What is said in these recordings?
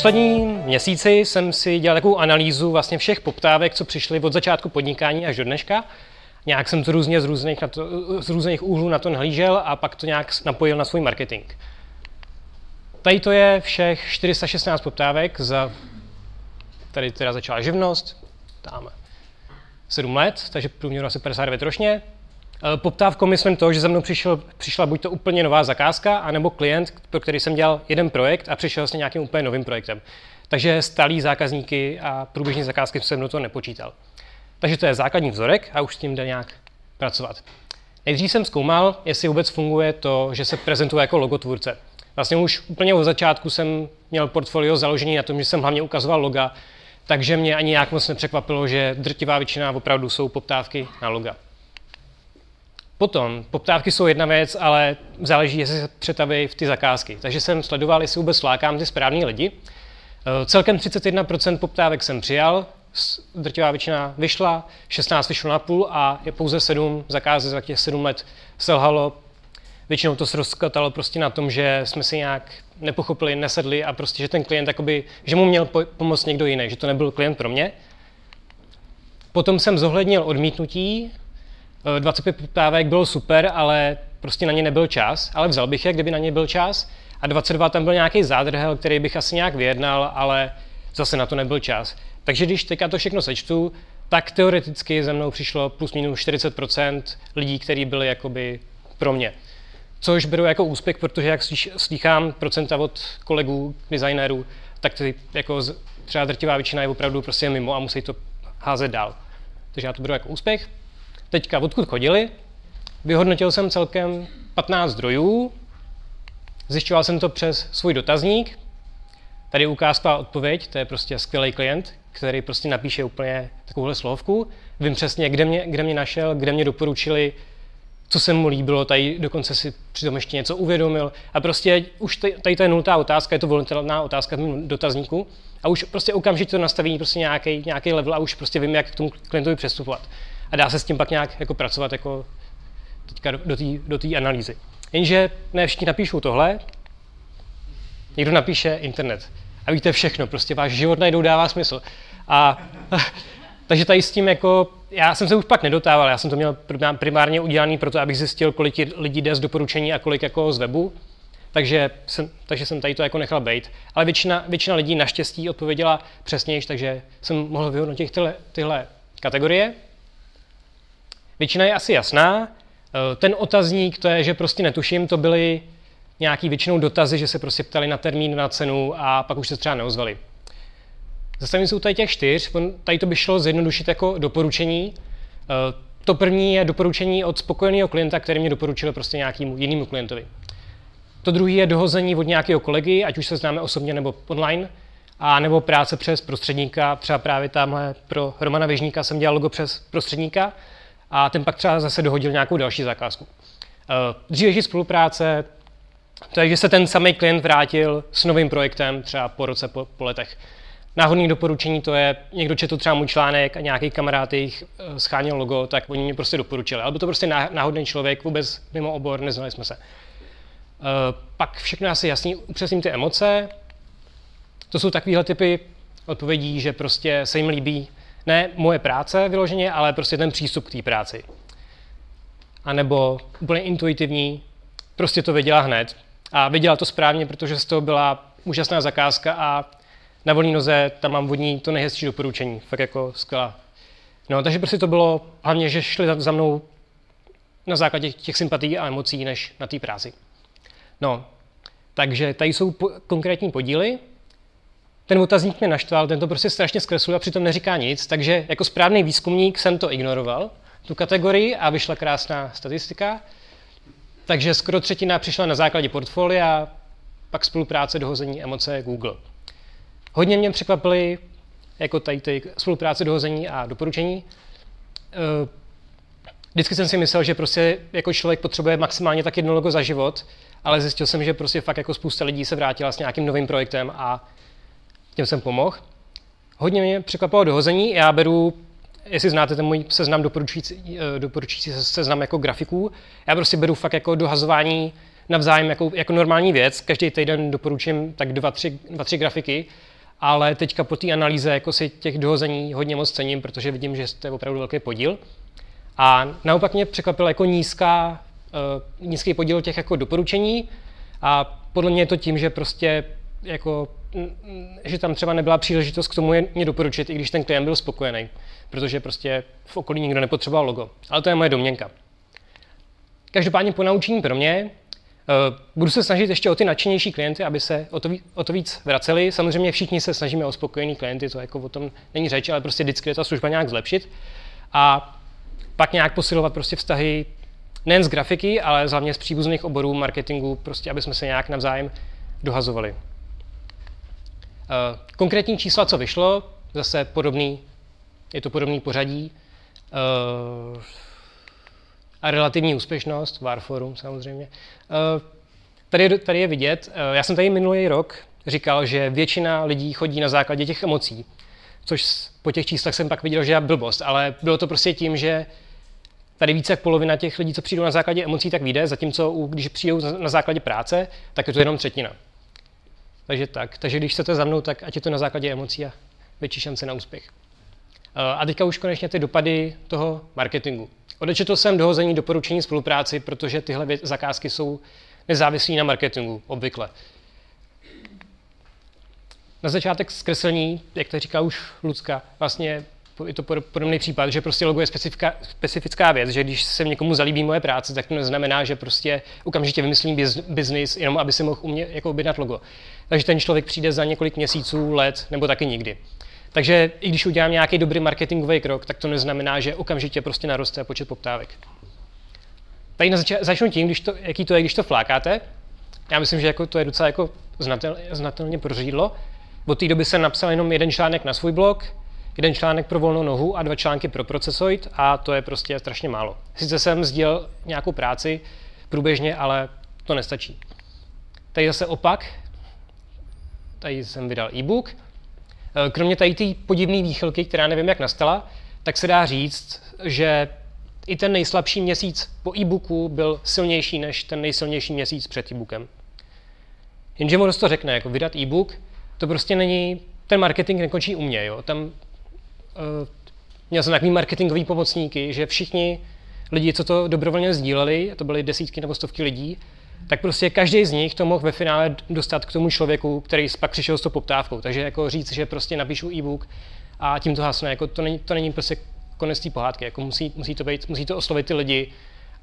posledním měsíci jsem si dělal takovou analýzu vlastně všech poptávek, co přišly od začátku podnikání až do dneška. Nějak jsem to různě z různých, na to, z různých úhlů na to nahlížel a pak to nějak napojil na svůj marketing. Tady to je všech 416 poptávek za, tady teda začala živnost, tam 7 let, takže průměru asi 59 ročně. Eh, poptávkou myslím to, že za mnou přišel, přišla buď to úplně nová zakázka, anebo klient, pro který jsem dělal jeden projekt a přišel s nějakým úplně novým projektem. Takže stálí zákazníky a průběžní zakázky jsem do toho nepočítal. Takže to je základní vzorek a už s tím jde nějak pracovat. Nejdřív jsem zkoumal, jestli vůbec funguje to, že se prezentuje jako logotvůrce. Vlastně už úplně od začátku jsem měl portfolio založený na tom, že jsem hlavně ukazoval loga, takže mě ani nějak moc nepřekvapilo, že drtivá většina opravdu jsou poptávky na loga. Potom, poptávky jsou jedna věc, ale záleží, jestli se přetaví v ty zakázky. Takže jsem sledoval, jestli vůbec lákám ty správní lidi. Eh, celkem 31% poptávek jsem přijal, drtivá většina vyšla, 16 vyšlo na půl a je pouze 7 zakázek za těch 7 let selhalo. Většinou to se rozkatalo prostě na tom, že jsme si nějak nepochopili, nesedli a prostě, že ten klient, jakoby, že mu měl pomoct někdo jiný, že to nebyl klient pro mě. Potom jsem zohlednil odmítnutí, 25 eh, poptávek bylo super, ale prostě na ně nebyl čas, ale vzal bych je, kdyby na ně byl čas. A 22 tam byl nějaký zádrhel, který bych asi nějak vyjednal, ale zase na to nebyl čas. Takže když teďka to všechno sečtu, tak teoreticky ze mnou přišlo plus minus 40% lidí, kteří byli jakoby pro mě. Což beru jako úspěch, protože jak slychám procenta od kolegů, designérů, tak ty jako třeba drtivá většina je opravdu prostě mimo a musí to házet dál. Takže já to beru jako úspěch. Teďka, odkud chodili? Vyhodnotil jsem celkem 15 zdrojů, zjišťoval jsem to přes svůj dotazník. Tady ukázková odpověď, to je prostě skvělý klient, který prostě napíše úplně takovouhle slovku. Vím přesně, kde mě, kde mě našel, kde mě doporučili, co se mu líbilo, tady dokonce si přitom ještě něco uvědomil. A prostě už tady to je nultá otázka, je to volitelná otázka v mém dotazníku. A už prostě okamžitě to nastaví prostě nějaký, nějaký level a už prostě vím, jak k tomu klientovi přestupovat a dá se s tím pak nějak jako pracovat jako teďka do té do tý analýzy. Jenže ne všichni napíšou tohle, někdo napíše internet. A víte všechno, prostě váš život najednou dává smysl. A takže tady s tím jako, já jsem se už pak nedotával, já jsem to měl primárně udělaný proto, abych zjistil, kolik lidí jde z doporučení a kolik jako z webu. Takže jsem, takže jsem tady to jako nechal být. Ale většina, většina lidí naštěstí odpověděla přesněji, takže jsem mohl vyhodnotit tyhle, tyhle kategorie. Většina je asi jasná. Eh, ten otazník, to je, že prostě netuším, to byly nějaký většinou dotazy, že se prostě ptali na termín, na cenu a pak už se třeba neozvali. Zastavím jsou tady těch čtyř, tady to by šlo zjednodušit jako doporučení. Eh, to první je doporučení od spokojeného klienta, který mě doporučil prostě nějakému jinému klientovi. To druhé je dohození od nějakého kolegy, ať už se známe osobně nebo online, a nebo práce přes prostředníka. Třeba právě tamhle pro Romana Věžníka jsem dělal logo přes prostředníka a ten pak třeba zase dohodil nějakou další zakázku. Eh, dřívější spolupráce, to je, že se ten samý klient vrátil s novým projektem třeba po roce, po, po letech. Náhodný doporučení to je, někdo četl třeba můj článek a nějaký kamarád jich eh, scháněl logo, tak oni mě prostě doporučili. Ale byl to prostě náhodný člověk, vůbec mimo obor, neznali jsme se. Uh, pak všechno asi jasný, upřesním ty emoce. To jsou takovéhle typy odpovědí, že prostě se jim líbí ne moje práce vyloženě, ale prostě ten přístup k té práci. A nebo úplně intuitivní, prostě to věděla hned. A věděla to správně, protože z toho byla úžasná zakázka a na volné noze tam mám vodní to nejhezčí doporučení. Fakt jako skvělá. No, takže prostě to bylo hlavně, že šli za mnou na základě těch sympatí a emocí, než na té práci. No, takže tady jsou po- konkrétní podíly ten otazník mě naštval, ten to prostě strašně zkresluje a přitom neříká nic, takže jako správný výzkumník jsem to ignoroval, tu kategorii a vyšla krásná statistika. Takže skoro třetina přišla na základě portfolia, pak spolupráce, dohození, emoce, Google. Hodně mě překvapily jako tady ty spolupráce, dohození a doporučení. Eh, vždycky jsem si myslel, že prostě jako člověk potřebuje maximálně tak jedno logo za život, ale zjistil jsem, že prostě fakt jako spousta lidí se vrátila s nějakým novým projektem a těm jsem pomohl. Hodně mě překvapilo dohození. Já beru, jestli znáte ten můj seznam doporučující, eh, doporučující seznam jako grafiků, já prostě beru fakt jako dohazování navzájem jako, jako normální věc. Každý týden doporučím tak dva, tři, dva, tři grafiky, ale teďka po té analýze jako si těch dohození hodně moc cením, protože vidím, že to je opravdu velký podíl. A naopak mě překvapil jako nízká, uh, nízký podíl těch jako doporučení a podle mě je to tím, že prostě jako, že tam třeba nebyla příležitost k tomu mě doporučit, i když ten klient byl spokojený, protože prostě v okolí nikdo nepotřeboval logo. Ale to je moje domněnka. Každopádně po naučení pro mě uh, budu se snažit ještě o ty nadšenější klienty, aby se o to, víc, o to víc vraceli. Samozřejmě všichni se snažíme o spokojený klienty, to jako o tom není řeč, ale prostě vždycky je ta služba nějak zlepšit. A pak nějak posilovat prostě vztahy nejen z grafiky, ale hlavně z příbuzných oborů marketingu, prostě aby jsme se nějak navzájem dohazovali. Eh, konkrétní čísla, co vyšlo, zase podobný, je to podobný pořadí. Eh, a relativní úspěšnost, Warforum samozřejmě. Eh, tady, tady je vidět, já jsem tady minulý rok říkal, že většina lidí chodí na základě těch emocí, což po těch číslech jsem pak viděl, že je blbost, ale bylo to prostě tím, že tady více jak polovina těch lidí, co přijdou na základě emocí, tak vyjde, zatímco když přijdou na základě práce, tak je to jenom třetina. Takže tak. Takže když chcete za mnou, tak ať je to na základě emocí a větší šance na úspěch. Eh, a teďka už konečně ty dopady toho marketingu. Odečetl jsem dohození doporučení spolupráci, protože tyhle zakázky jsou nezávislí na marketingu, obvykle. Na začátek zkreslení, jak to říká už Lucka, vlastně je to podobný případ, že prostě logo je specifická, specifická věc, že když se někomu zalíbí moje práce, tak to neznamená, že prostě okamžitě vymyslím biznis, jenom aby si mohl umě, jako objednat logo. Takže ten člověk přijde za několik měsíců, let nebo taky nikdy. Takže i když udělám nějaký dobrý marketingový krok, tak to neznamená, že okamžitě prostě naroste počet poptávek. Tady zač- začnu tím, když to, jaký to je, když to flákáte. Já myslím, že jako to je docela jako znatel, znatelně prořídlo. Od té doby jsem napsal jenom jeden článek na svůj blog, jeden článek pro volnou nohu a dva články pro procesoid a to je prostě strašně málo. Sice jsem sdělal nějakou práci průběžně, ale to nestačí. Tady zase opak. Tady jsem vydal e-book. Eh, kromě tady té podivné výchylky, která nevím, jak nastala, tak se dá říct, že i ten nejslabší měsíc po e-booku byl silnější než ten nejsilnější měsíc před e-bookem. Jenže mu to řekne, jako vydat e-book, to prostě není, ten marketing nekončí u mě, jo. Tam uh, měl jsem takový marketingový pomocníky, že všichni lidi, co to dobrovolně sdíleli, to byly desítky nebo stovky lidí, tak prostě každý z nich to mohl ve finále dostat k tomu člověku, který pak přišel s tou poptávkou. Takže jako říct, že prostě napíšu e-book a tím to hasne, jako to není, to není prostě konec té pohádky. Jako musí, musí, to být, musí to oslovit ty lidi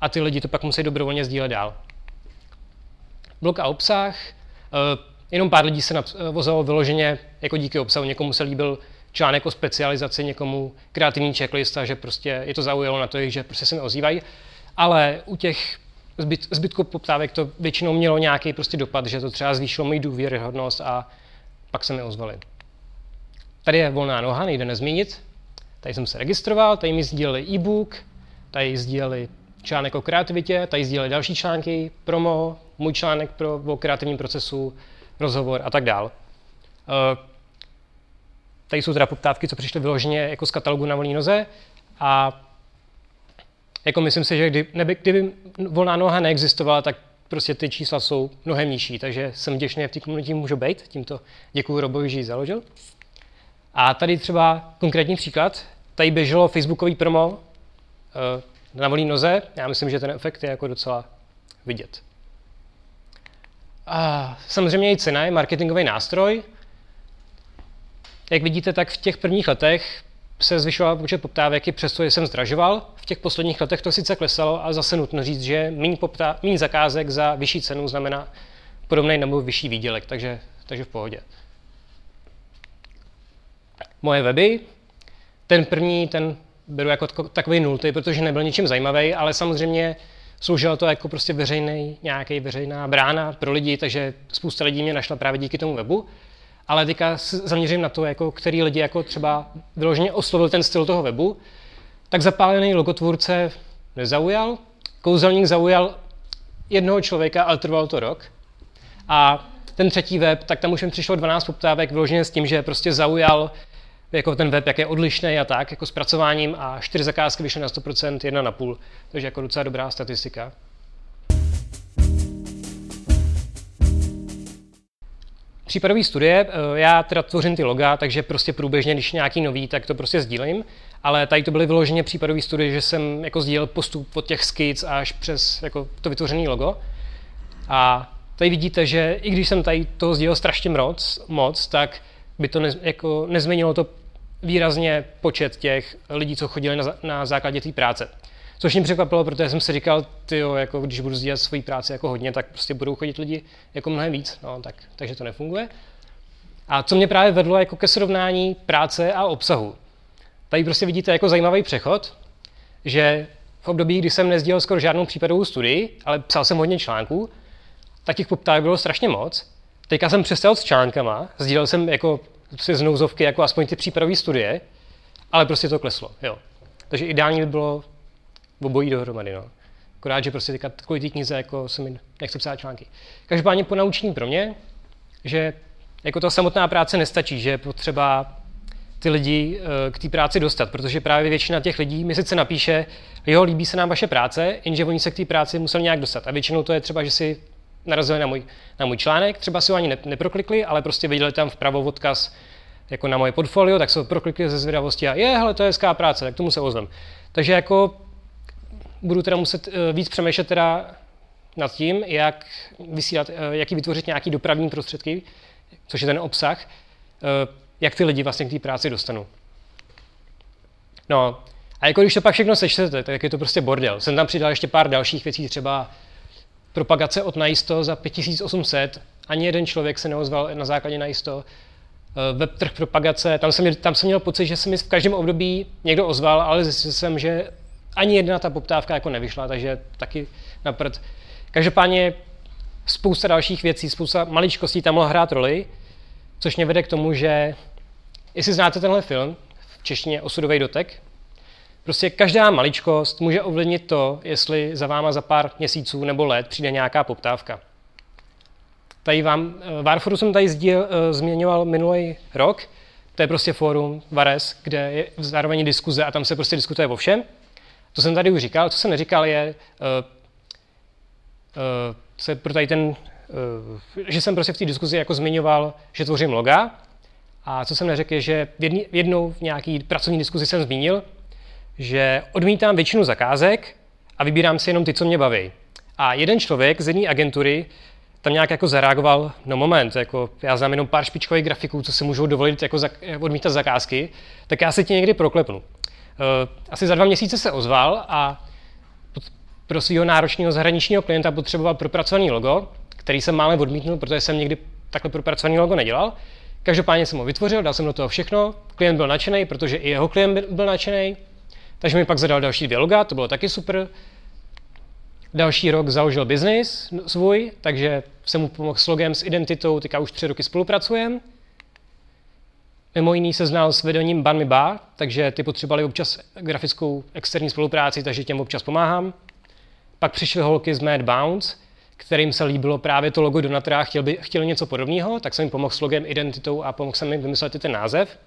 a ty lidi to pak musí dobrovolně sdílet dál. Blok a obsah. Uh, jenom pár lidí se vozilo vyloženě jako díky obsahu. Někomu se líbil článek o specializaci, někomu kreativní checklista, že prostě je to zaujalo na to, že prostě se mi ozývají. Ale u těch zbyt, zbytku poptávek to většinou mělo nějaký prostě dopad, že to třeba zvýšilo moji důvěryhodnost a pak se mi ozvali. Tady je volná noha, nejde nezmínit. Tady jsem se registroval, tady mi sdíleli e-book, tady sdíleli článek o kreativitě, tady sdíleli další články, promo, můj článek pro, o kreativním procesu, rozhovor a tak dál. Eh, tady jsou teda poptávky, co přišly vyloženě jako z katalogu na volné noze a jako myslím si, že kdy, neby, kdyby volná noha neexistovala, tak prostě ty čísla jsou mnohem nižší, takže jsem vděčný, v té komunitě můžu být. Tímto děkuji Robovi, že ji založil. A tady třeba konkrétní příklad. Tady běželo facebookový promo uh, na volné noze. Já myslím, že ten efekt je jako docela vidět. A samozřejmě i cena je marketingový nástroj. Jak vidíte, tak v těch prvních letech se zvyšoval počet poptávek i přesto, že jsem zdražoval. V těch posledních letech to sice klesalo, ale zase nutno říct, že méně, poptá, zakázek za vyšší cenu znamená podobný nebo vyšší výdělek, takže, takže v pohodě. Moje weby, ten první, ten beru jako takový nultý, protože nebyl ničím zajímavý, ale samozřejmě sloužilo to jako prostě veřejný, nějaký veřejná brána pro lidi, takže spousta lidí mě našla právě díky tomu webu ale teďka zaměřím na to, jako který lidi jako třeba vyloženě oslovil ten styl toho webu, tak zapálený logotvůrce nezaujal, kouzelník zaujal jednoho člověka, ale trvalo to rok. A ten třetí web, tak tam už jen přišlo 12 poptávek vyloženě s tím, že prostě zaujal jako ten web, jak je odlišný a tak, jako s pracováním a čtyři zakázky vyšly na 100%, jedna na půl, takže jako docela dobrá statistika. Případové studie, eh, já teda tvořím ty loga, takže prostě průběžně, když nějaký nový, tak to prostě sdílím, ale tady to byly vyloženě případové studie, že jsem jako sdílel postup od těch skic až přes jako to vytvořené logo. A tady vidíte, že i když jsem tady to sdílel strašně moc, moc tak by to ne, jako nezměnilo to výrazně počet těch lidí, co chodili na, na základě té práce. Což mě překvapilo, protože jsem si říkal, ty jako když budu sdílet svoji práci jako hodně, tak prostě budou chodit lidi jako mnohem víc, no, tak, takže to nefunguje. A co mě právě vedlo jako ke srovnání práce a obsahu. Tady prostě vidíte jako zajímavý přechod, že v období, kdy jsem nezdílel skoro žádnou případovou studii, ale psal jsem hodně článků, tak těch poptávek bylo strašně moc. Teďka jsem přestal s článkama, sdílel jsem jako si z nouzovky jako aspoň ty případové studie, ale prostě to kleslo, jo. Takže ideální by bylo obojí dohromady, no. Akorát, že prostě teďka kvůli té knize jako se mi nechce psát články. Každopádně po naučení pro mě, že jako ta samotná práce nestačí, že je potřeba ty lidi eh, k té práci dostat, protože právě většina těch lidí mi sice napíše, jo, líbí se nám vaše práce, jenže oni se k té práci museli nějak dostat. A většinou to je třeba, že si narazili na můj, na můj článek, třeba si ho ani ne, neproklikli, ale prostě viděli tam vpravo odkaz jako na moje portfolio, tak se ho proklikli ze zvědavosti a je, hele, to je hezká práce, tak tomu se ozvem. Takže jako budu teda muset eh, víc přemýšlet teda nad tím, jak vysílat, eh, jaký vytvořit nějaký dopravní prostředky, což je ten obsah, eh, jak ty lidi vlastně k té práci dostanu. No, a jako když to pak všechno sečtete, tak je to prostě bordel. Jsem tam přidal ještě pár dalších věcí, třeba propagace od najisto za 5800, ani jeden člověk se neozval na základě najisto. Web trh propagace, tam jsem, tam jsem měl pocit, že se mi v každém období někdo ozval, ale zjistil jsem, že ani jedna ta poptávka jako nevyšla, takže taky napřed. Každopádně spousta dalších věcí, spousta maličkostí tam mohla hrát roli, což mě vede k tomu, že jestli znáte tenhle film, v češtině Osudový dotek, prostě každá maličkost může ovlivnit to, jestli za váma za pár měsíců nebo let přijde nějaká poptávka. Tady vám, eh, Warforu jsem tady sdíl, eh, změňoval minulý rok, to je prostě fórum Vares, kde je zároveň diskuze a tam se prostě diskutuje o všem. To jsem tady už říkal. Co jsem neříkal je, uh, uh, se pro tady ten, uh, že jsem prostě v té diskuzi jako zmiňoval, že tvořím loga. A co jsem neřekl je, že v jednou v nějaký pracovní diskuzi jsem zmínil, že odmítám většinu zakázek a vybírám si jenom ty, co mě baví. A jeden člověk z jedné agentury tam nějak jako zareagoval, no moment, jako já znám jenom pár špičkových grafiků, co si můžou dovolit jako odmítat zakázky, tak já se ti někdy proklepnu. Eh, asi za dva měsíce se ozval a pro svého náročného zahraničního klienta potřeboval propracovaný logo, který jsem mále odmítnul, protože jsem někdy takhle propracovaný logo nedělal. Každopádně jsem ho vytvořil, dal jsem do toho všechno, klient byl nadšený, protože i jeho klient byl nadšený, takže mi pak zadal další dvě loga, to bylo taky super. Další rok založil biznis svůj, takže jsem mu pomohl s logem, s identitou, teďka už tři roky spolupracujeme. Mimo jiný se znal s vedením Banmi Bar, takže ty potřebovali občas grafickou externí spolupráci, takže těm občas pomáhám. Pak přišly holky z Mad Bounce, kterým se líbilo právě to logo Donatra a chtěl by, chtěli něco podobného, tak jsem jim pomohl s logem, identitou a pomohl jsem jim vymyslet i ten název.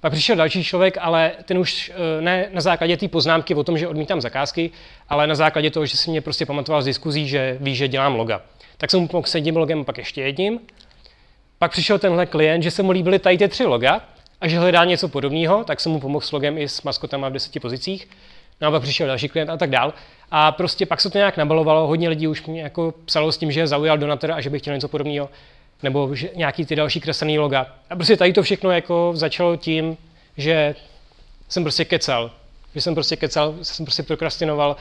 Pak přišel další člověk, ale ten už eh, ne na základě té poznámky o tom, že odmítám zakázky, ale na základě toho, že si mě prostě pamatoval z diskuzí, že ví, že dělám loga. Tak jsem mu pomohl s jedním logem, pak ještě jedním. Pak přišel tenhle klient, že se mu líbily tady ty tři loga a že hledá něco podobného, tak jsem mu pomohl s logem i s maskotama v deseti pozicích. No a pak přišel další klient a tak dál. A prostě pak se to nějak nabalovalo, hodně lidí už mě jako psalo s tím, že zaujal donator a že by chtěl něco podobného, nebo že nějaký ty další kreslený loga. A prostě tady to všechno jako začalo tím, že jsem prostě kecal. Že jsem prostě kecal, jsem prostě prokrastinoval,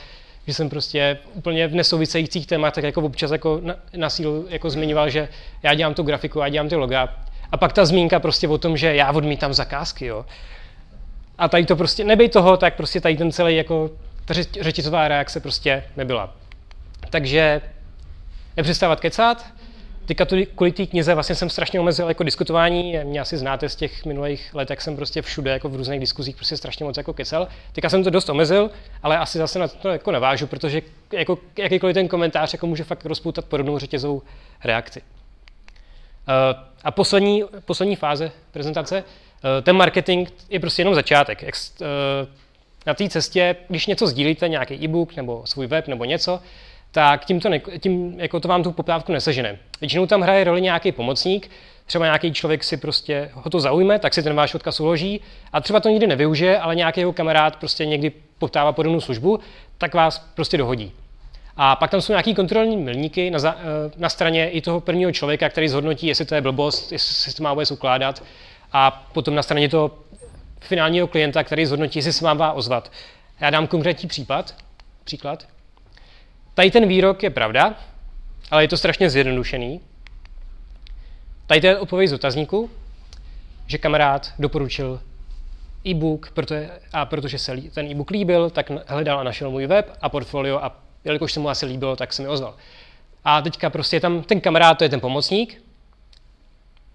že jsem prostě úplně v nesouvisejících tématech jako občas jako na, na sílu jako zmiňoval, že já dělám tu grafiku, já dělám ty loga. A pak ta zmínka prostě o tom, že já odmítám zakázky, jo. A tady to prostě, nebej toho, tak prostě tady ten celý jako, ta řetězová reakce prostě nebyla. Takže nepřestávat kecat, Teďka tu, kvůli té knize vlastně jsem strašně omezil jako diskutování. Mě asi znáte z těch minulých let, jak jsem prostě všude jako v různých diskuzích prostě strašně moc jako kecel. Teďka jsem to dost omezil, ale asi zase na to jako navážu, protože jako jakýkoliv ten komentář jako může fakt rozpoutat podobnou řetězovou reakci. Uh, a poslední, poslední fáze prezentace, uh, ten marketing je prostě jenom začátek. Uh, na té cestě, když něco sdílíte, nějaký e-book nebo svůj web nebo něco, tak tím, to ne, tím jako to vám tu poptávku nesežene. Většinou tam hraje roli nějaký pomocník, třeba nějaký člověk si prostě ho to zaujme, tak si ten váš odkaz uloží a třeba to nikdy nevyužije, ale nějaký jeho kamarád prostě někdy poptává podobnou službu, tak vás prostě dohodí. A pak tam jsou nějaký kontrolní milníky na, za, eh, na straně i toho prvního člověka, který zhodnotí, jestli to je blbost, jestli se to má vůbec ukládat. A potom na straně toho finálního klienta, který zhodnotí, jestli se vám má ozvat. Já dám konkrétní případ. Příklad. Tady ten výrok je pravda, ale je to strašně zjednodušený. Tady je odpověď z otazníku, že kamarád doporučil e-book, protože, a protože se ten e-book líbil, tak hledal a našel můj web a portfolio a jelikož se mu asi líbilo, tak se mi ozval. A teďka prostě je tam ten kamarád, to je ten pomocník,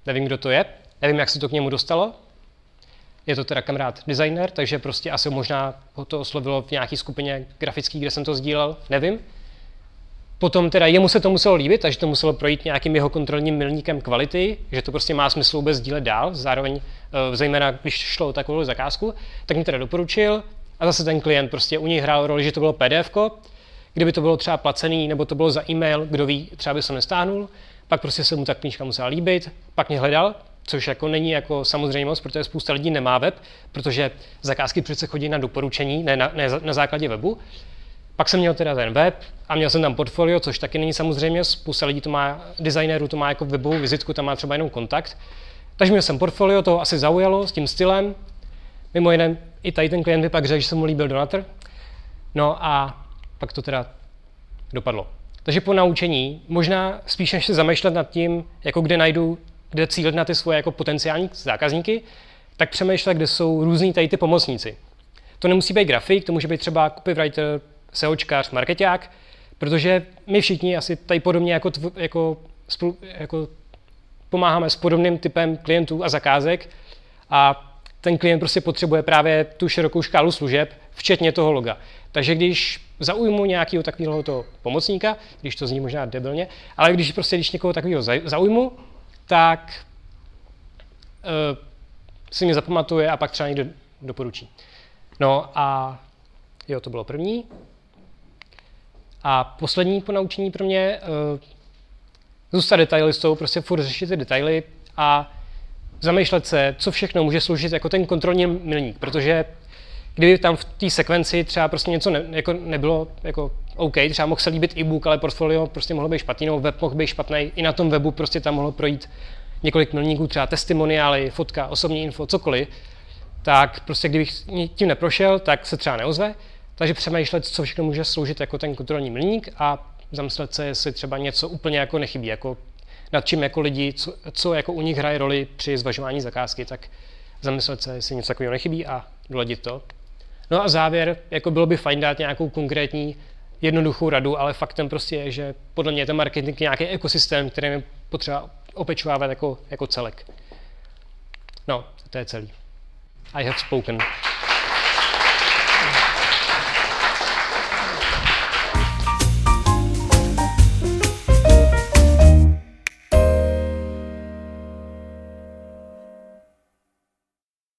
nevím, kdo to je, nevím, jak se to k němu dostalo, je to teda kamarád designer, takže prostě asi možná ho to oslovilo v nějaké skupině grafický, kde jsem to sdílel, nevím. Potom teda jemu se to muselo líbit, takže to muselo projít nějakým jeho kontrolním milníkem kvality, že to prostě má smysl vůbec sdílet dál, zároveň eh, zejména když šlo o takovou zakázku, tak mi teda doporučil a zase ten klient prostě u něj hrál roli, že to bylo PDF, kdyby to bylo třeba placený, nebo to bylo za e-mail, kdo ví, třeba by se nestáhnul, pak prostě se mu ta knížka musela líbit, pak mě hledal, což jako není jako samozřejmost, protože spousta lidí nemá web, protože zakázky přece chodí na doporučení, ne na, ne na základě webu. Pak jsem měl teda ten web a měl jsem tam portfolio, což taky není samozřejmě, spousta lidí to má, designérů to má jako webovou vizitku, tam má třeba jenom kontakt. Takže měl jsem portfolio, to asi zaujalo s tím stylem. Mimo jiné, i tady ten klient by pak řekl, že se mu líbil Donator. No a pak to teda dopadlo. Takže po naučení, možná spíš než se zamýšlet nad tím, jako kde najdu, kde cílit na ty svoje jako potenciální zákazníky, tak přemýšlet, kde jsou různý tady ty pomocníci. To nemusí být grafik, to může být třeba copywriter, SEOčkář, marketák, protože my všichni asi tady podobně jako, tv, jako, spolu, jako pomáháme s podobným typem klientů a zakázek a ten klient prostě potřebuje právě tu širokou škálu služeb, včetně toho loga. Takže když zaujmu nějakého takového toho pomocníka, když to zní možná debilně, ale když prostě když někoho takového zaujmu, tak uh, si mě zapamatuje a pak třeba někdo doporučí. No a jo, to bylo první. A poslední ponaučení pro mě, uh, zůstat detailistou, prostě furt řešit ty detaily a zamýšlet se, co všechno může sloužit jako ten kontrolní milník, protože kdyby tam v té sekvenci třeba prostě něco ne, jako nebylo jako OK, třeba mohl se líbit e-book, ale portfolio prostě mohlo být špatný, no web mohl být špatný, i na tom webu prostě tam mohlo projít několik milníků, třeba testimoniály, fotka, osobní info, cokoliv, tak prostě kdybych tím neprošel, tak se třeba neozve. Takže přemýšlet, co všechno může sloužit jako ten kontrolní milník a zamyslet se, jestli třeba něco úplně jako nechybí, jako nad čím jako lidi, co, co jako u nich hraje roli při zvažování zakázky, tak zamyslet se, jestli něco takového nechybí a doladit to. No a závěr, jako bylo by fajn dát nějakou konkrétní jednoduchou radu, ale faktem prostě je, že podle mě je ten marketing nějaký ekosystém, který je potřeba opečovávat jako, jako celek. No, to je celý. I have spoken.